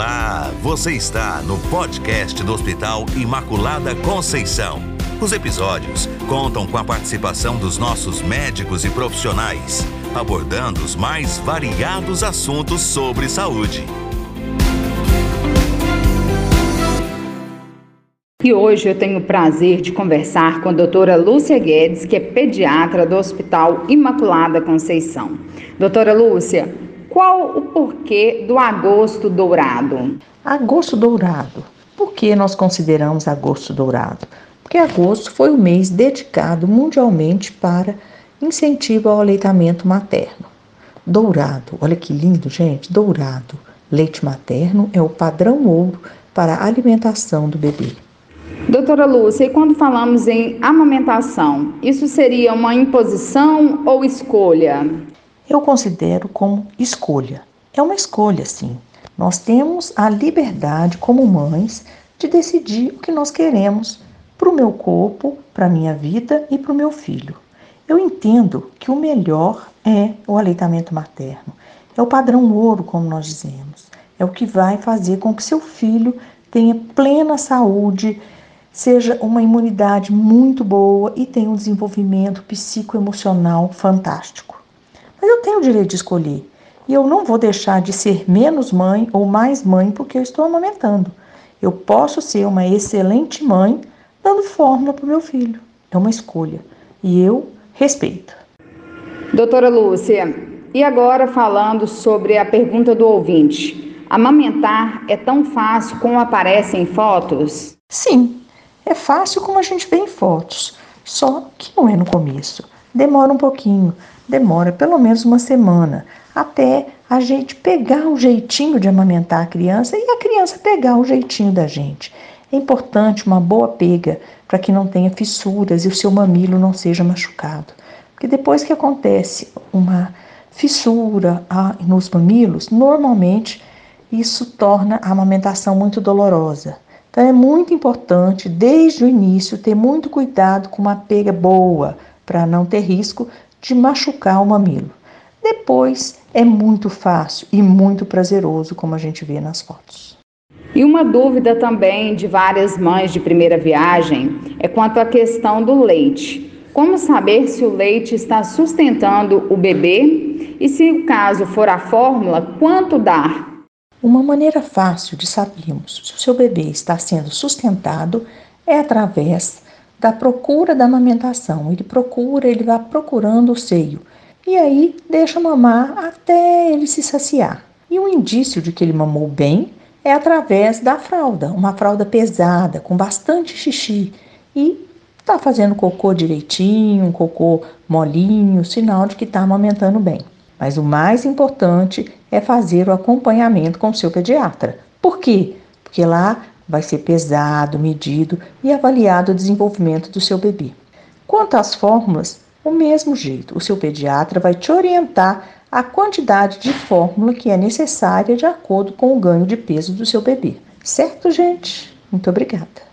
Olá, você está no podcast do Hospital Imaculada Conceição. Os episódios contam com a participação dos nossos médicos e profissionais, abordando os mais variados assuntos sobre saúde. E hoje eu tenho o prazer de conversar com a doutora Lúcia Guedes, que é pediatra do Hospital Imaculada Conceição. Doutora Lúcia, qual o porquê do agosto dourado? Agosto dourado. Por que nós consideramos agosto dourado? Porque agosto foi o mês dedicado mundialmente para incentivo ao aleitamento materno. Dourado, olha que lindo, gente, dourado. Leite materno é o padrão ouro para a alimentação do bebê. Doutora Lúcia, e quando falamos em amamentação, isso seria uma imposição ou escolha? Eu considero como escolha. É uma escolha, sim. Nós temos a liberdade, como mães, de decidir o que nós queremos para o meu corpo, para a minha vida e para o meu filho. Eu entendo que o melhor é o aleitamento materno. É o padrão ouro, como nós dizemos. É o que vai fazer com que seu filho tenha plena saúde, seja uma imunidade muito boa e tenha um desenvolvimento psicoemocional fantástico. Mas eu tenho o direito de escolher e eu não vou deixar de ser menos mãe ou mais mãe porque eu estou amamentando. Eu posso ser uma excelente mãe dando fórmula para o meu filho. É uma escolha e eu respeito. Doutora Lúcia, e agora falando sobre a pergunta do ouvinte: amamentar é tão fácil como aparece em fotos? Sim, é fácil como a gente vê em fotos, só que não é no começo. Demora um pouquinho, demora pelo menos uma semana, até a gente pegar o jeitinho de amamentar a criança e a criança pegar o jeitinho da gente. É importante uma boa pega para que não tenha fissuras e o seu mamilo não seja machucado. Porque depois que acontece uma fissura ah, nos mamilos, normalmente isso torna a amamentação muito dolorosa. Então é muito importante, desde o início, ter muito cuidado com uma pega boa, para não ter risco de machucar o mamilo. Depois é muito fácil e muito prazeroso, como a gente vê nas fotos. E uma dúvida também de várias mães de primeira viagem é quanto à questão do leite. Como saber se o leite está sustentando o bebê? E se o caso for a fórmula, quanto dar? Uma maneira fácil de sabermos se o seu bebê está sendo sustentado é através da procura da amamentação. Ele procura, ele vai procurando o seio e aí deixa mamar até ele se saciar. E um indício de que ele mamou bem é através da fralda, uma fralda pesada, com bastante xixi e está fazendo cocô direitinho, cocô molinho, sinal de que está amamentando bem. Mas o mais importante é fazer o acompanhamento com o seu pediatra. Por quê? Porque lá vai ser pesado, medido e avaliado o desenvolvimento do seu bebê. Quanto às fórmulas, o mesmo jeito, o seu pediatra vai te orientar a quantidade de fórmula que é necessária de acordo com o ganho de peso do seu bebê. Certo, gente? Muito obrigada.